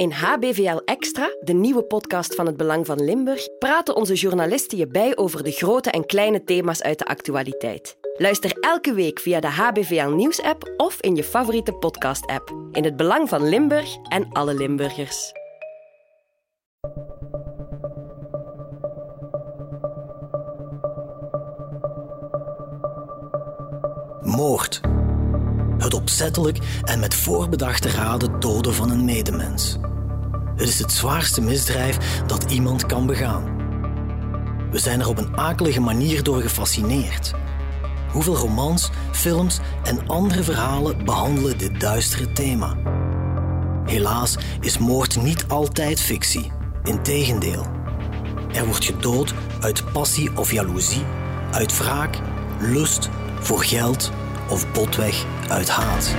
In HBVL Extra, de nieuwe podcast van het Belang van Limburg, praten onze journalisten je bij over de grote en kleine thema's uit de actualiteit. Luister elke week via de HBVL Nieuws-app of in je favoriete podcast-app. In het Belang van Limburg en alle Limburgers. Moord. Het opzettelijk en met voorbedachte raden doden van een medemens. Het is het zwaarste misdrijf dat iemand kan begaan. We zijn er op een akelige manier door gefascineerd. Hoeveel romans, films en andere verhalen behandelen dit duistere thema? Helaas is moord niet altijd fictie. Integendeel. Er wordt gedood uit passie of jaloezie, uit wraak, lust, voor geld of botweg uit haat.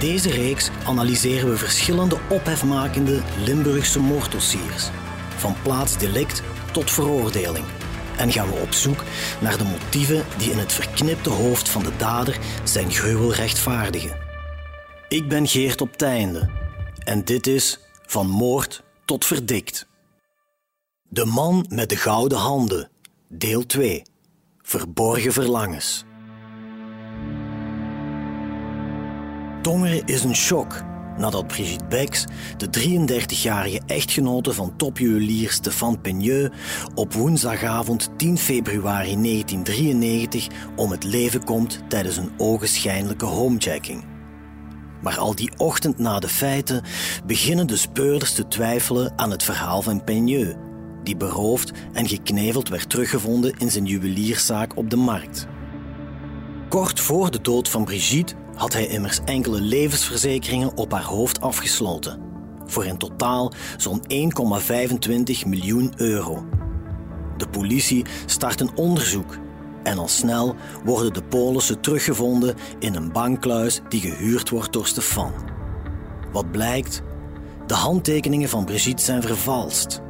Deze reeks analyseren we verschillende ophefmakende Limburgse moorddossiers, van plaatsdelict tot veroordeling. En gaan we op zoek naar de motieven die in het verknipte hoofd van de dader zijn gruwel rechtvaardigen. Ik ben Geert op Teinde en dit is Van Moord tot Verdikt. De man met de gouden handen, deel 2. Verborgen verlangens. Tongeren is een shock nadat Brigitte Bex, de 33-jarige echtgenote van topjuwelier Stefan Peigneux, op woensdagavond 10 februari 1993 om het leven komt tijdens een ogenschijnlijke homejacking. Maar al die ochtend na de feiten beginnen de speurders te twijfelen aan het verhaal van Peigneux, die beroofd en gekneveld werd teruggevonden in zijn juwelierszaak op de markt. Kort voor de dood van Brigitte had hij immers enkele levensverzekeringen op haar hoofd afgesloten. Voor in totaal zo'n 1,25 miljoen euro. De politie start een onderzoek en al snel worden de polissen teruggevonden in een bankkluis die gehuurd wordt door Stefan. Wat blijkt? De handtekeningen van Brigitte zijn vervalst.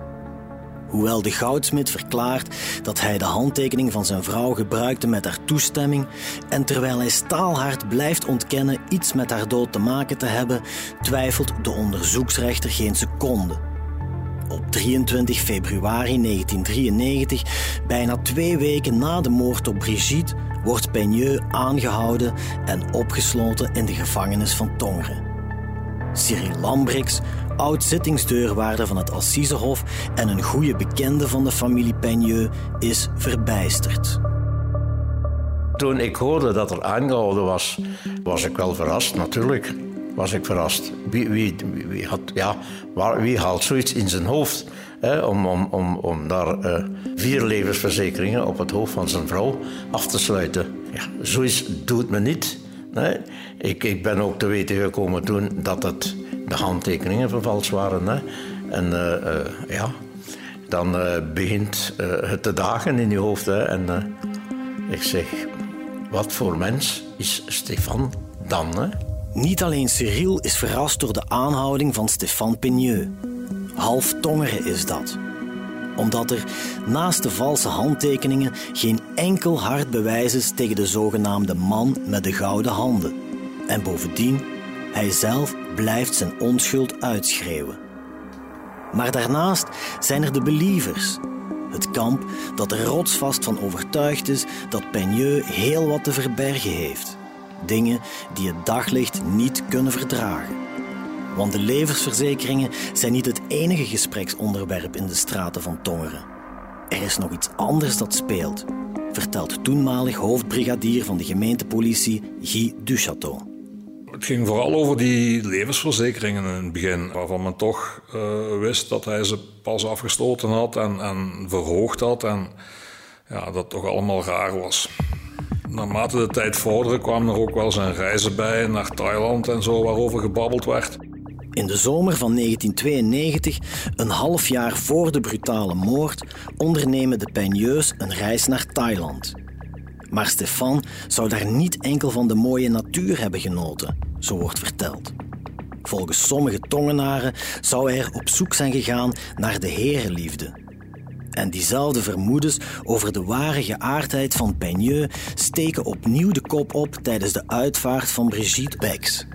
Hoewel de goudsmid verklaart dat hij de handtekening van zijn vrouw gebruikte met haar toestemming en terwijl hij staalhard blijft ontkennen iets met haar dood te maken te hebben, twijfelt de onderzoeksrechter geen seconde. Op 23 februari 1993, bijna twee weken na de moord op Brigitte, wordt Peigneux aangehouden en opgesloten in de gevangenis van Tongeren. Cyril Lambrix, oud-zittingsdeurwaarder van het Assisehof en een goede bekende van de familie Peigneux, is verbijsterd. Toen ik hoorde dat er aangehouden was, was ik wel verrast, natuurlijk. Was ik verrast. Wie, wie, had, ja, waar, wie haalt zoiets in zijn hoofd? Hè, om, om, om, om daar uh, vier levensverzekeringen op het hoofd van zijn vrouw af te sluiten. Ja, zoiets doet me niet. Ik, ik ben ook te weten gekomen toen dat het de handtekeningen vervalst waren. Hè. En uh, uh, ja, dan uh, begint het te dagen in je hoofd. Hè. En ik zeg, wat voor mens is Stefan dan? Hè? Niet alleen Cyril is verrast door de aanhouding van Stefan Peigneux. Half Tongeren is dat omdat er naast de valse handtekeningen geen enkel hard bewijs is tegen de zogenaamde man met de gouden handen. En bovendien, hij zelf blijft zijn onschuld uitschreeuwen. Maar daarnaast zijn er de believers. Het kamp dat er rotsvast van overtuigd is dat Peigneux heel wat te verbergen heeft. Dingen die het daglicht niet kunnen verdragen. Want de levensverzekeringen zijn niet het enige gespreksonderwerp in de straten van Tongeren. Er is nog iets anders dat speelt, vertelt toenmalig hoofdbrigadier van de gemeentepolitie Guy Duchateau. Het ging vooral over die levensverzekeringen in het begin, waarvan men toch uh, wist dat hij ze pas afgesloten had en, en verhoogd had. En ja, dat toch allemaal raar was. Naarmate de tijd vorderde kwamen er ook wel zijn reizen bij naar Thailand en zo, waarover gebabbeld werd. In de zomer van 1992, een half jaar voor de brutale moord, ondernemen de Peigneux een reis naar Thailand. Maar Stefan zou daar niet enkel van de mooie natuur hebben genoten, zo wordt verteld. Volgens sommige tongenaren zou hij er op zoek zijn gegaan naar de herenliefde. En diezelfde vermoedens over de ware geaardheid van Peigneux steken opnieuw de kop op tijdens de uitvaart van Brigitte Bex.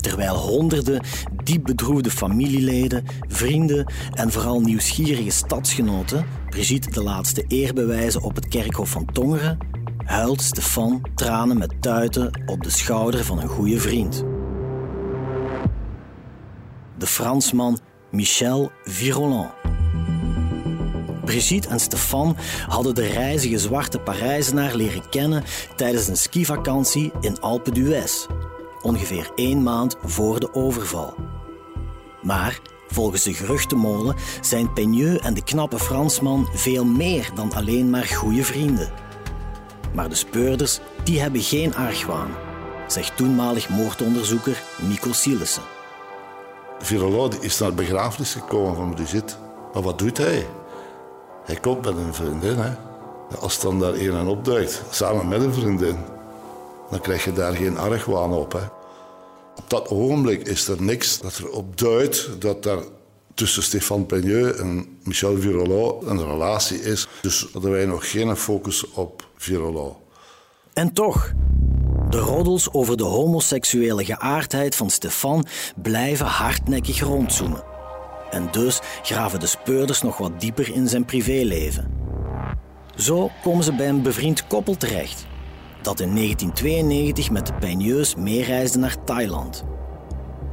terwijl honderden diep bedroefde familieleden, vrienden en vooral nieuwsgierige stadsgenoten Brigitte de laatste eer bewijzen op het kerkhof van Tongeren, huilt Stefan tranen met tuiten op de schouder van een goede vriend. De Fransman Michel Viroland. Brigitte en Stefan hadden de reizige zwarte Parijzenaar leren kennen tijdens een skivakantie in Alpe d'Huez, ongeveer één maand voor de overval. Maar volgens de geruchtenmolen zijn Peigneux en de knappe Fransman veel meer dan alleen maar goede vrienden. Maar de speurders die hebben geen argwaan, zegt toenmalig moordonderzoeker Nico Sielissen. Virolot is naar de begrafenis gekomen van Brigitte. Maar wat doet hij? Hij komt met een vriendin. Hè? Als dan daar een en opduikt, samen met een vriendin, dan krijg je daar geen argwaan op. Hè? Op dat ogenblik is er niks dat erop duidt dat er tussen Stéphane Peigneux en Michel Virolot een relatie is. Dus hadden wij nog geen focus op En toch, de roddels over de homoseksuele geaardheid van Stefan blijven hardnekkig rondzoomen. En dus graven de speurders nog wat dieper in zijn privéleven. Zo komen ze bij een bevriend koppel terecht, dat in 1992 met de Peigneux meereisde naar Thailand.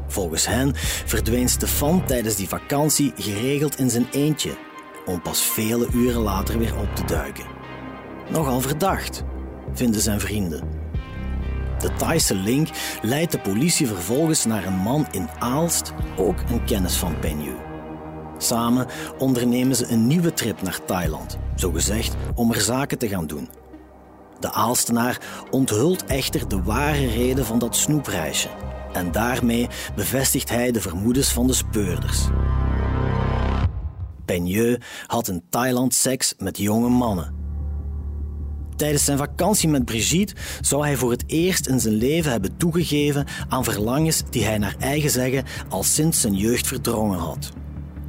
Volgens hen verdween Stefan tijdens die vakantie geregeld in zijn eentje, om pas vele uren later weer op te duiken. Nogal verdacht, vinden zijn vrienden. De Thaise link leidt de politie vervolgens naar een man in Aalst, ook een kennis van Peigneux. Samen ondernemen ze een nieuwe trip naar Thailand, zogezegd om er zaken te gaan doen. De Aalstenaar onthult echter de ware reden van dat snoepreisje en daarmee bevestigt hij de vermoedens van de speurders. Peigneux had in Thailand seks met jonge mannen. Tijdens zijn vakantie met Brigitte zou hij voor het eerst in zijn leven hebben toegegeven aan verlangens die hij naar eigen zeggen al sinds zijn jeugd verdrongen had.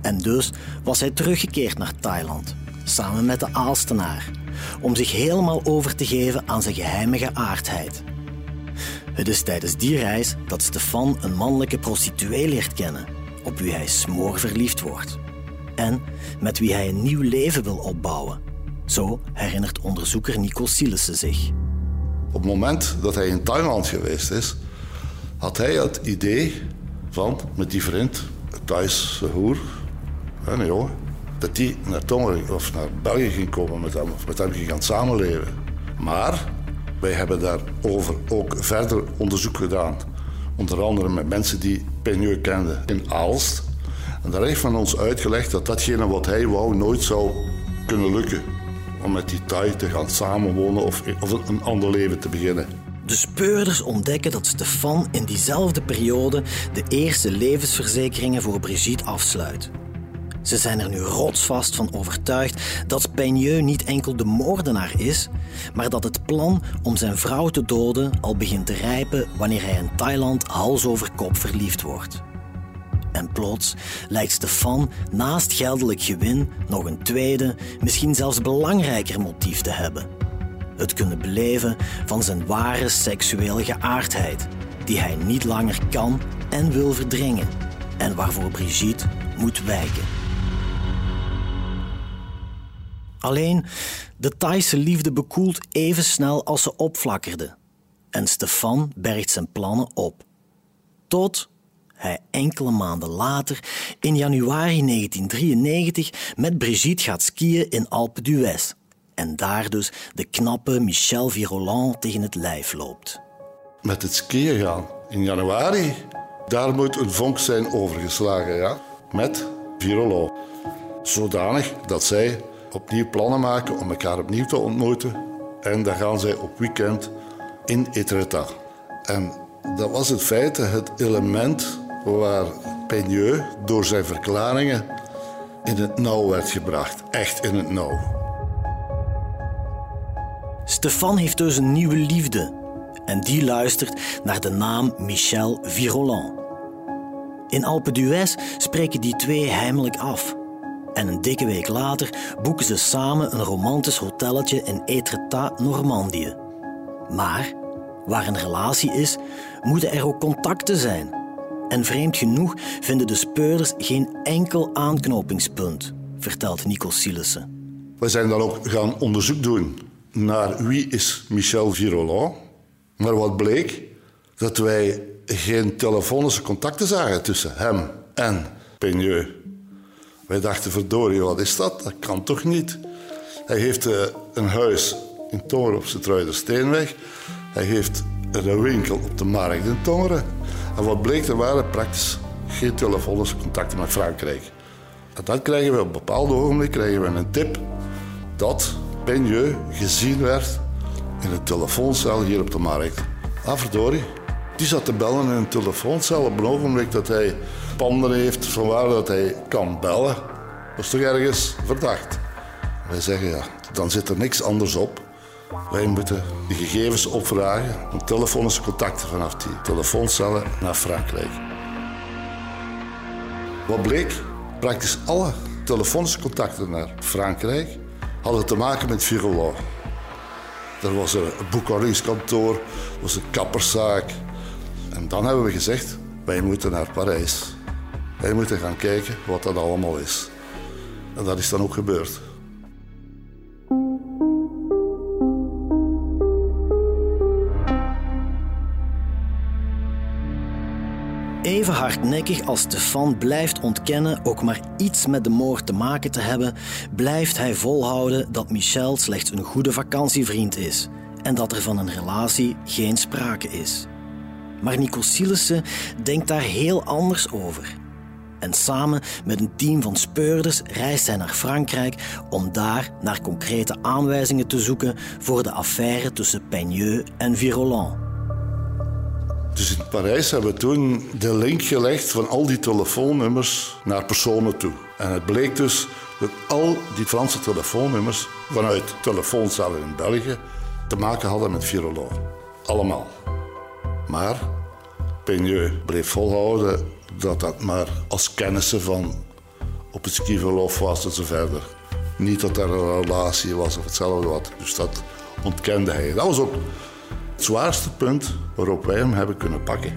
En dus was hij teruggekeerd naar Thailand, samen met de Aalstenaar, om zich helemaal over te geven aan zijn geheime geaardheid. Het is tijdens die reis dat Stefan een mannelijke prostituee leert kennen, op wie hij smoorverliefd wordt. En met wie hij een nieuw leven wil opbouwen. Zo herinnert onderzoeker Nico Sielissen zich. Op het moment dat hij in Thailand geweest is, had hij het idee van met die vriend, een hoer, een jongen, dat die naar Tongeren of naar België ging komen met hem, of met hem ging gaan samenleven. Maar wij hebben daarover ook verder onderzoek gedaan. Onder andere met mensen die Peigneux kenden in Aalst. En daar heeft men ons uitgelegd dat datgene wat hij wou nooit zou kunnen lukken. Om met die Thai te gaan samenwonen of, of een ander leven te beginnen. De speurders ontdekken dat Stefan in diezelfde periode de eerste levensverzekeringen voor Brigitte afsluit. Ze zijn er nu rotsvast van overtuigd dat Peigneux niet enkel de moordenaar is, maar dat het plan om zijn vrouw te doden al begint te rijpen wanneer hij in Thailand hals over kop verliefd wordt. En plots lijkt Stefan naast geldelijk gewin nog een tweede, misschien zelfs belangrijker motief te hebben. Het kunnen beleven van zijn ware seksuele geaardheid, die hij niet langer kan en wil verdringen, en waarvoor Brigitte moet wijken. Alleen, de Thaise liefde bekoelt even snel als ze opflakkerde. En Stefan bergt zijn plannen op. Tot hij enkele maanden later, in januari 1993, met Brigitte gaat skiën in Alpe d'Huez. En daar dus de knappe Michel Virolant tegen het lijf loopt. Met het skiën gaan in januari, daar moet een vonk zijn overgeslagen, ja? Met Virolant. Zodanig dat zij opnieuw plannen maken om elkaar opnieuw te ontmoeten. En dan gaan zij op weekend in Etretat. En dat was in feite het element waar Peigneux door zijn verklaringen in het nauw werd gebracht. Echt in het nauw. Stefan heeft dus een nieuwe liefde. En die luistert naar de naam Michel Virolant. In Alpe d'Huez spreken die twee heimelijk af. En een dikke week later boeken ze samen een romantisch hotelletje in Etretat, Normandië. Maar waar een relatie is, moeten er ook contacten zijn. En vreemd genoeg vinden de speurders geen enkel aanknopingspunt, vertelt Nico Sillessen. We zijn dan ook gaan onderzoek doen naar wie is Michel Virolan. Maar wat bleek? Dat wij geen telefonische contacten zagen tussen hem en Peigneux. Wij dachten, verdorie, wat is dat? Dat kan toch niet? Hij heeft uh, een huis in Tongeren op de Steenweg. Hij heeft een winkel op de markt in Tongeren. En wat bleek, er waren praktisch geen telefonische contacten met Frankrijk. En dan krijgen we op een bepaald ogenblik krijgen we een tip dat Peigneux gezien werd in een telefooncel hier op de markt. Ah, verdorie. Die zat te bellen in een telefooncel op een ogenblik dat hij panden heeft van waar dat hij kan bellen. Dat is toch ergens verdacht. Wij zeggen ja, dan zit er niks anders op. Wij moeten de gegevens opvragen om telefonische contacten vanaf die telefooncellen naar Frankrijk. Wat bleek? Praktisch alle telefonische contacten naar Frankrijk hadden te maken met viroloog. Er was een boekhoudingskantoor, er was een kapperszaak. En dan hebben we gezegd, wij moeten naar Parijs. Wij moeten gaan kijken wat dat allemaal is. En dat is dan ook gebeurd. Even hardnekkig als Stefan blijft ontkennen ook maar iets met de moord te maken te hebben, blijft hij volhouden dat Michel slechts een goede vakantievriend is en dat er van een relatie geen sprake is. Maar Nico Silissen denkt daar heel anders over. En samen met een team van speurders reist hij naar Frankrijk om daar naar concrete aanwijzingen te zoeken voor de affaire tussen Peigneux en Virolan. Dus in Parijs hebben we toen de link gelegd van al die telefoonnummers naar personen toe. En het bleek dus dat al die Franse telefoonnummers vanuit telefooncellen in België te maken hadden met viroloog. Allemaal. Maar Peigneux bleef volhouden dat dat maar als kennissen van op het skiverlof was en zo verder. Niet dat er een relatie was of hetzelfde wat. Dus dat ontkende hij. Dat was ook het zwaarste punt waarop wij hem hebben kunnen pakken.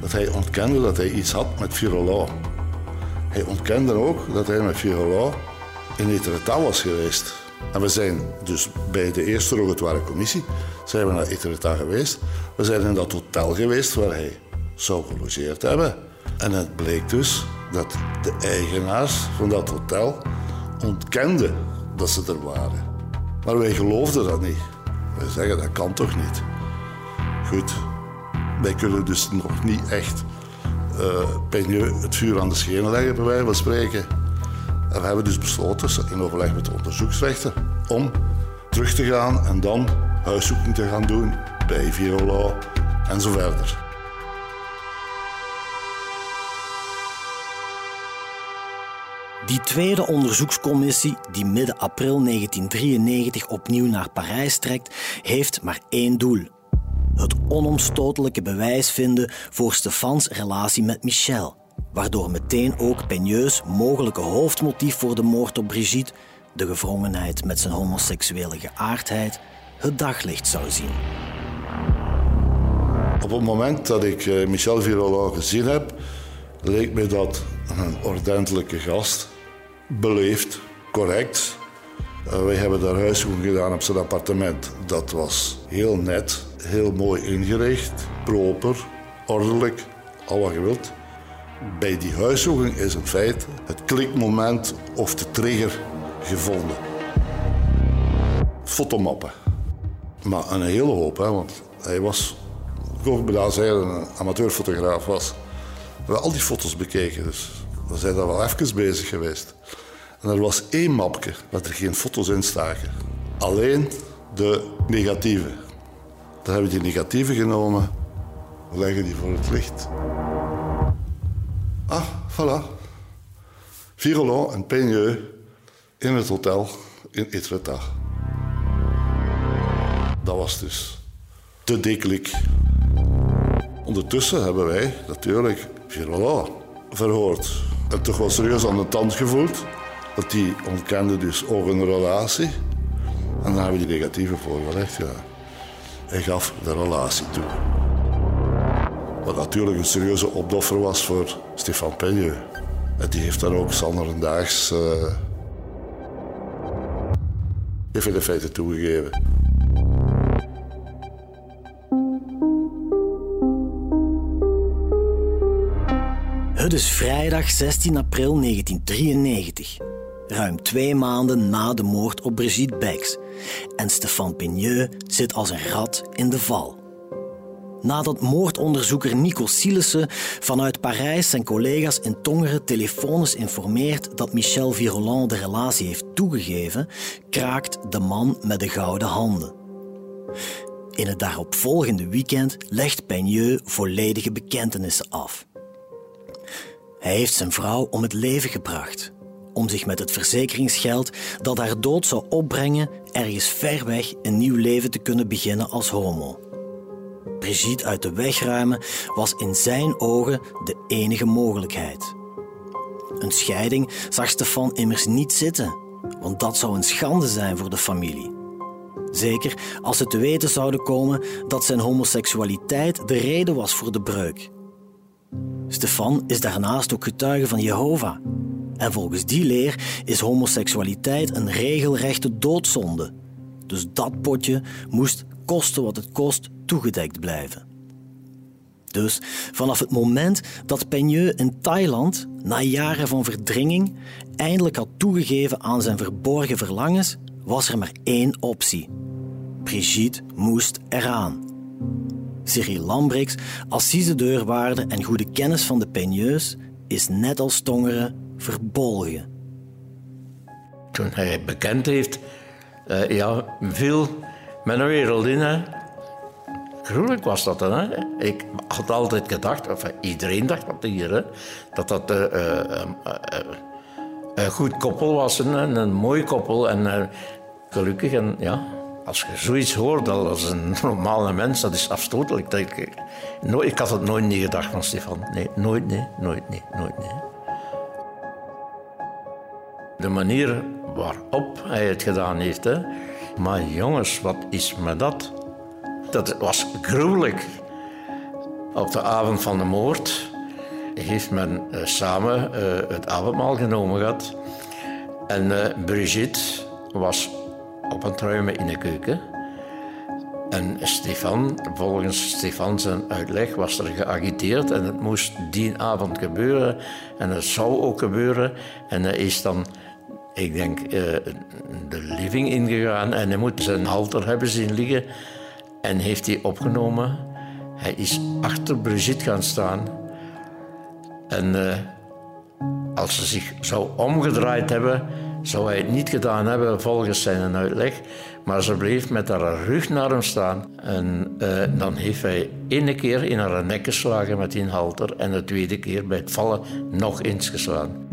Dat hij ontkende dat hij iets had met viroloog. Hij ontkende ook dat hij met viroloog in Etretat was geweest. En we zijn dus bij de eerste rogatoire commissie zijn we naar Etretat geweest. We zijn in dat hotel geweest waar hij zou gelogeerd hebben. En het bleek dus dat de eigenaars van dat hotel ontkenden dat ze er waren. Maar wij geloofden dat niet. Wij zeggen dat kan toch niet. Goed, wij kunnen dus nog niet echt uh, het vuur aan de schenen leggen, bij wijze van spreken. En we hebben dus besloten, in overleg met de onderzoeksrechter, om terug te gaan en dan huiszoeking te gaan doen bij Viola en zo verder. Die tweede onderzoekscommissie, die midden april 1993 opnieuw naar Parijs trekt, heeft maar één doel: het onomstotelijke bewijs vinden voor Stefans relatie met Michel, waardoor meteen ook Peigneus mogelijke hoofdmotief voor de moord op Brigitte, de gevrongenheid met zijn homoseksuele geaardheid, het daglicht zou zien. Op het moment dat ik eh, Michel Virolo gezien heb, leek me dat een ordentelijke gast, beleefd, correct. Uh, wij hebben daar huiszoeking gedaan op zijn appartement. Dat was heel net, heel mooi ingericht, proper, ordelijk, al wat je wilt. Bij die huiszoeking is in feite het klikmoment of de trigger gevonden. Fotomappen. Maar een hele hoop, hè, want hij was, ik bij hij een amateurfotograaf was. We hebben al die foto's bekeken, dus we zijn daar wel even bezig geweest. En er was één mapje dat er geen foto's in staken. Alleen de negatieve. Dan hebben we die negatieve genomen. We leggen die voor het licht. Ah, voilà. Virolon en Peigneux in het hotel in Etretat. Dat was dus de diklik. Ondertussen hebben wij natuurlijk Virolon verhoord. En toch wel serieus aan de tand gevoeld. Dat die ontkende dus ook een relatie. En dan hebben we die negatieve voorgelegd, ja. Hij gaf de relatie toe. Wat natuurlijk een serieuze opdoffer was voor Stefan Penje. En die heeft dan ook Sander en Daags... Uh, heeft in toegegeven. Het is vrijdag 16 april 1993. Ruim twee maanden na de moord op Brigitte Bex. En Stefan Pigneux zit als een rat in de val. Nadat moordonderzoeker Nico Sielissen vanuit Parijs zijn collega's in Tongeren telefonisch informeert dat Michel Viroland de relatie heeft toegegeven, kraakt de man met de gouden handen. In het daaropvolgende weekend legt Pigneux volledige bekentenissen af. Hij heeft zijn vrouw om het leven gebracht, om zich met het verzekeringsgeld dat haar dood zou opbrengen ergens ver weg een nieuw leven te kunnen beginnen als homo. Brigitte uit de weg ruimen was in zijn ogen de enige mogelijkheid. Een scheiding zag Stefan immers niet zitten, want dat zou een schande zijn voor de familie. Zeker als ze te weten zouden komen dat zijn homoseksualiteit de reden was voor de breuk. Stefan is daarnaast ook getuige van Jehovah. En volgens die leer is homoseksualiteit een regelrechte doodzonde. Dus dat potje moest, koste wat het kost, toegedekt blijven. Dus vanaf het moment dat Peigneux in Thailand, na jaren van verdringing, eindelijk had toegegeven aan zijn verborgen verlangens, was er maar één optie. Brigitte moest eraan. Cyril Lambrix, assisedeurwaarde en goede kennis van de Peigneux, is net als Tongeren verbolgen. Toen hij bekend heeft, uh, ja, viel met een wereldin. Gruwelijk was dat dan. Hè? Ik had altijd gedacht, of iedereen dacht dat hier, hè, dat dat uh, uh, een goed koppel was, een, een mooi koppel en gelukkig. En, ja, als je zoiets hoort als een normale mens, dat is afstotelijk. Ik, ik had het nooit niet gedacht van Stefan. Nee, nooit, nee, nooit, nee, nooit, nee. De manier waarop hij het gedaan heeft, hè. Maar jongens, wat is me dat? Dat was gruwelijk. Op de avond van de moord heeft men uh, samen uh, het avondmaal genomen gehad. En uh, Brigitte was op het ruimen in de keuken. En Stefan, volgens Stefan zijn uitleg, was er geagiteerd en het moest die avond gebeuren. En het zou ook gebeuren. En hij is dan, ik denk, uh, de living ingegaan en hij moet zijn halter hebben zien liggen. En heeft hij opgenomen. Hij is achter Brigitte gaan staan. En uh, als ze zich zou omgedraaid hebben, zou hij het niet gedaan hebben volgens zijn uitleg. Maar ze bleef met haar rug naar hem staan. En uh, dan heeft hij ene keer in haar nek geslagen met die halter. En de tweede keer bij het vallen nog eens geslagen.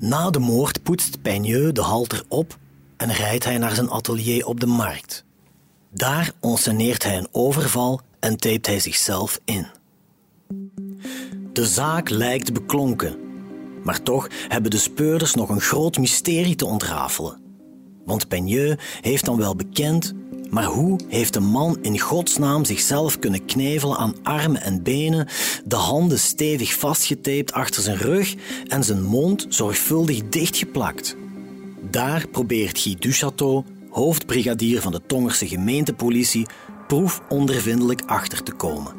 Na de moord poetst Peigneux de halter op en rijdt hij naar zijn atelier op de markt. Daar onseneert hij een overval en tapet hij zichzelf in. De zaak lijkt beklonken. Maar toch hebben de speurders nog een groot mysterie te ontrafelen. Want Peigneux heeft dan wel bekend, maar hoe heeft de man in godsnaam zichzelf kunnen knevelen aan armen en benen, de handen stevig vastgetaped achter zijn rug en zijn mond zorgvuldig dichtgeplakt? Daar probeert Guy Duchateau, hoofdbrigadier van de Tongerse gemeentepolitie, proefondervindelijk achter te komen.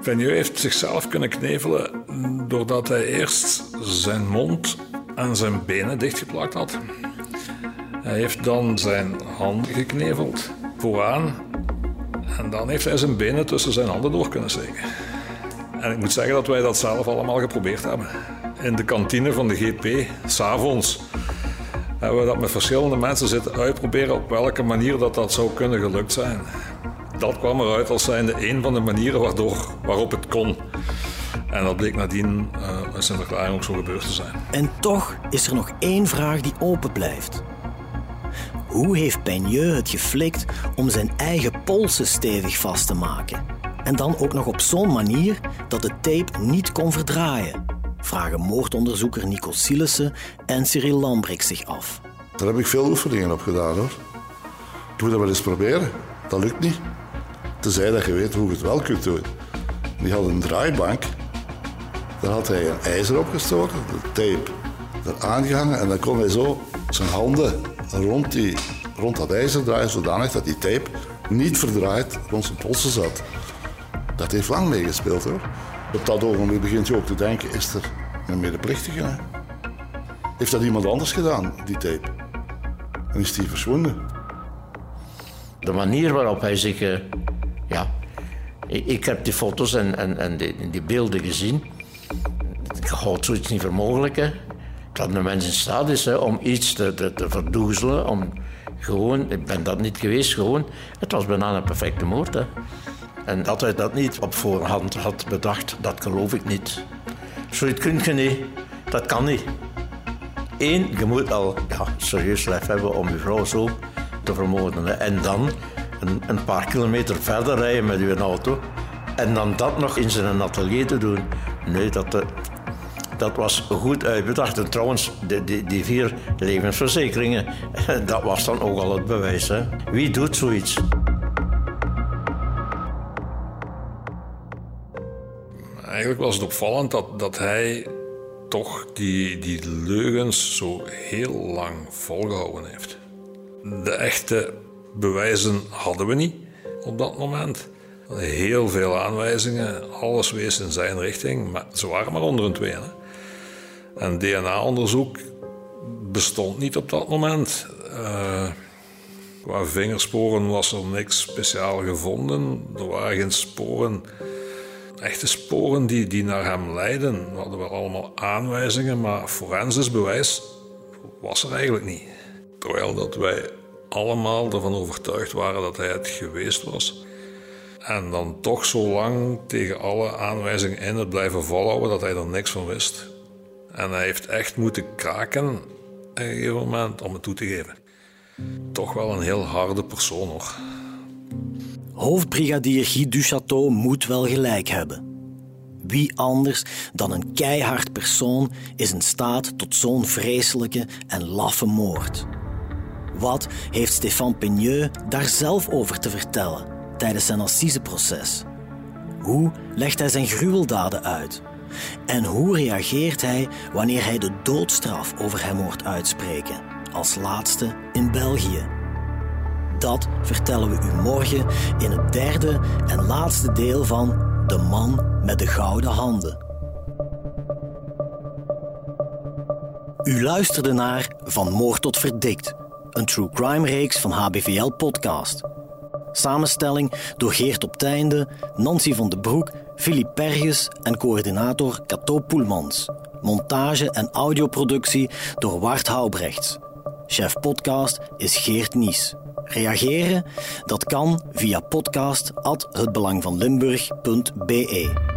Venieux heeft zichzelf kunnen knevelen doordat hij eerst zijn mond en zijn benen dichtgeplakt had. Hij heeft dan zijn handen gekneveld vooraan en dan heeft hij zijn benen tussen zijn handen door kunnen steken. En ik moet zeggen dat wij dat zelf allemaal geprobeerd hebben. In de kantine van de GP, s'avonds, hebben we dat met verschillende mensen zitten uitproberen op welke manier dat, dat zou kunnen gelukt zijn dat kwam eruit als zijnde een van de manieren waardoor, waarop het kon. En dat bleek nadien uh, in Sinterklaas ook zo gebeurd te zijn. En toch is er nog één vraag die open blijft. Hoe heeft Peigneux het geflikt om zijn eigen polsen stevig vast te maken? En dan ook nog op zo'n manier dat de tape niet kon verdraaien? Vragen moordonderzoeker Nico Sielissen en Cyril Lambrix zich af. Daar heb ik veel oefeningen op gedaan hoor. Ik moet dat wel eens proberen. Dat lukt niet. Tenzij dat je weet hoe je het wel kunt doen. Die had een draaibank. Daar had hij een ijzer opgestoken, de tape eraan gehangen. En dan kon hij zo zijn handen rond, die, rond dat ijzer draaien, zodanig dat die tape niet verdraaid rond zijn polsen zat. Dat heeft lang meegespeeld hoor. Op dat ogenblik begint je ook te denken, is er een medeplichtige? Heeft dat iemand anders gedaan, die tape? En is die verzwonden? De manier waarop hij zich... eh, ja, ik, ik heb die foto's en, en, en die, die beelden gezien. Ik houd zoiets niet voor mogelijk. Dat een mens in staat is om iets te, te, te verdoezelen. Om gewoon, ik ben dat niet geweest, gewoon. Het was bijna een perfecte moord. En dat hij dat niet op voorhand had bedacht, dat geloof ik niet. Zoiets kun je niet. Dat kan niet. Eén, je moet al ja, serieus lef hebben om je vrouw zo te vermoorden. En dan een, een paar kilometer verder rijden met je auto. En dan dat nog in zijn atelier te doen. Nee, dat, eh, dat was goed uitbedacht. En trouwens, die, die, die vier levensverzekeringen, dat was dan ook al het bewijs. Hè. Wie doet zoiets? Eigenlijk was het opvallend dat, dat hij toch die, die leugens zo heel lang volgehouden heeft. De echte bewijzen hadden we niet op dat moment. Heel veel aanwijzingen, alles wees in zijn richting, maar ze waren maar onder een twee. En DNA-onderzoek bestond niet op dat moment. Eh, qua vingersporen was er niks speciaal gevonden. Er waren geen sporen echte sporen die, die naar hem leiden. We hadden wel allemaal aanwijzingen, maar forensisch bewijs was er eigenlijk niet. Terwijl dat wij allemaal ervan overtuigd waren dat hij het geweest was. En dan toch zo lang tegen alle aanwijzingen in het blijven volhouden dat hij er niks van wist. En hij heeft echt moeten kraken op een gegeven moment om het toe te geven. Toch wel een heel harde persoon hoor. Hoofdbrigadier Guy Duchateau moet wel gelijk hebben. Wie anders dan een keihard persoon is in staat tot zo'n vreselijke en laffe moord? Wat heeft Stéphane Peigneux daar zelf over te vertellen tijdens zijn assiseproces? Hoe legt hij zijn gruweldaden uit? En hoe reageert hij wanneer hij de doodstraf over hem hoort uitspreken, als laatste in België? Dat vertellen we u morgen in het derde en laatste deel van De Man met de Gouden Handen. U luisterde naar Van Moord tot Verdikt, een true crime reeks van HBVL Podcast. Samenstelling door Geert op Teinde, Nancy van de Broek, Philippe Perges en coördinator Cato Poelmans. Montage en audioproductie door Wart Houbrechts. Chef podcast is Geert Nies. Reageren? Dat kan via podcast@hetbelangvanlimburg.be.